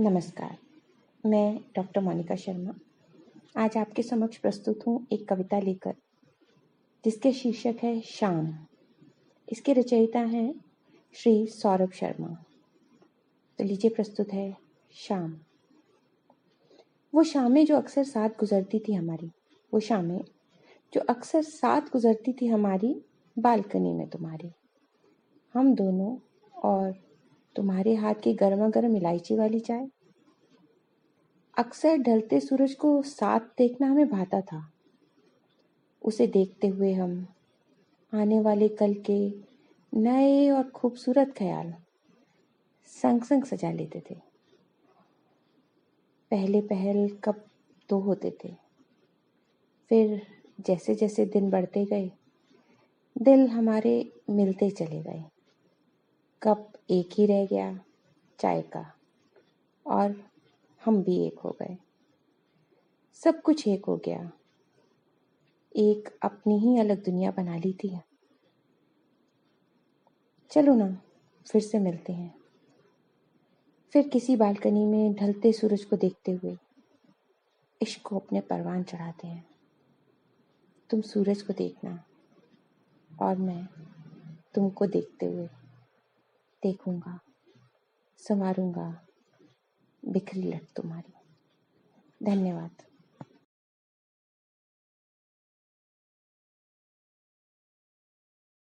नमस्कार, मैं डॉक्टर मोनिका शर्मा। आज आपके समक्ष प्रस्तुत हूँ एक कविता लेकर, जिसके शीर्षक है शाम। इसके रचयिता हैं श्री सौरभ शर्मा। तो लीजिए प्रस्तुत है शाम। वो शामें जो अक्सर साथ गुजरती थी हमारी, वो शामें जो अक्सर साथ गुजरती थी हमारी बालकनी में तुम्हारी। हम दोनों तुम्हारे हाथ की गर्मा गर्म इलायची वाली चाय? अक्सर ढलते सूरज को साथ देखना हमें भाता था। उसे देखते हुए हम आने वाले कल के नए और खूबसूरत ख्याल संग संग सजा लेते थे। पहले पहल कब दो होते थे। फिर जैसे जैसे दिन बढ़ते गए, दिल हमारे मिलते चले गए। कप एक ही रह गया, चाय का, और हम भी एक हो गए। सब कुछ एक हो गया। एक अपनी ही अलग दुनिया बना ली थी। चलो ना, फिर से मिलते हैं। फिर किसी बालकनी में ढलते सूरज को देखते हुए इश्क को अपने परवान चढ़ाते हैं। तुम सूरज को देखना, और मैं तुमको देखते हुए। देखूँगा संवारूँगा बिखरी लट तुम्हारी। धन्यवाद।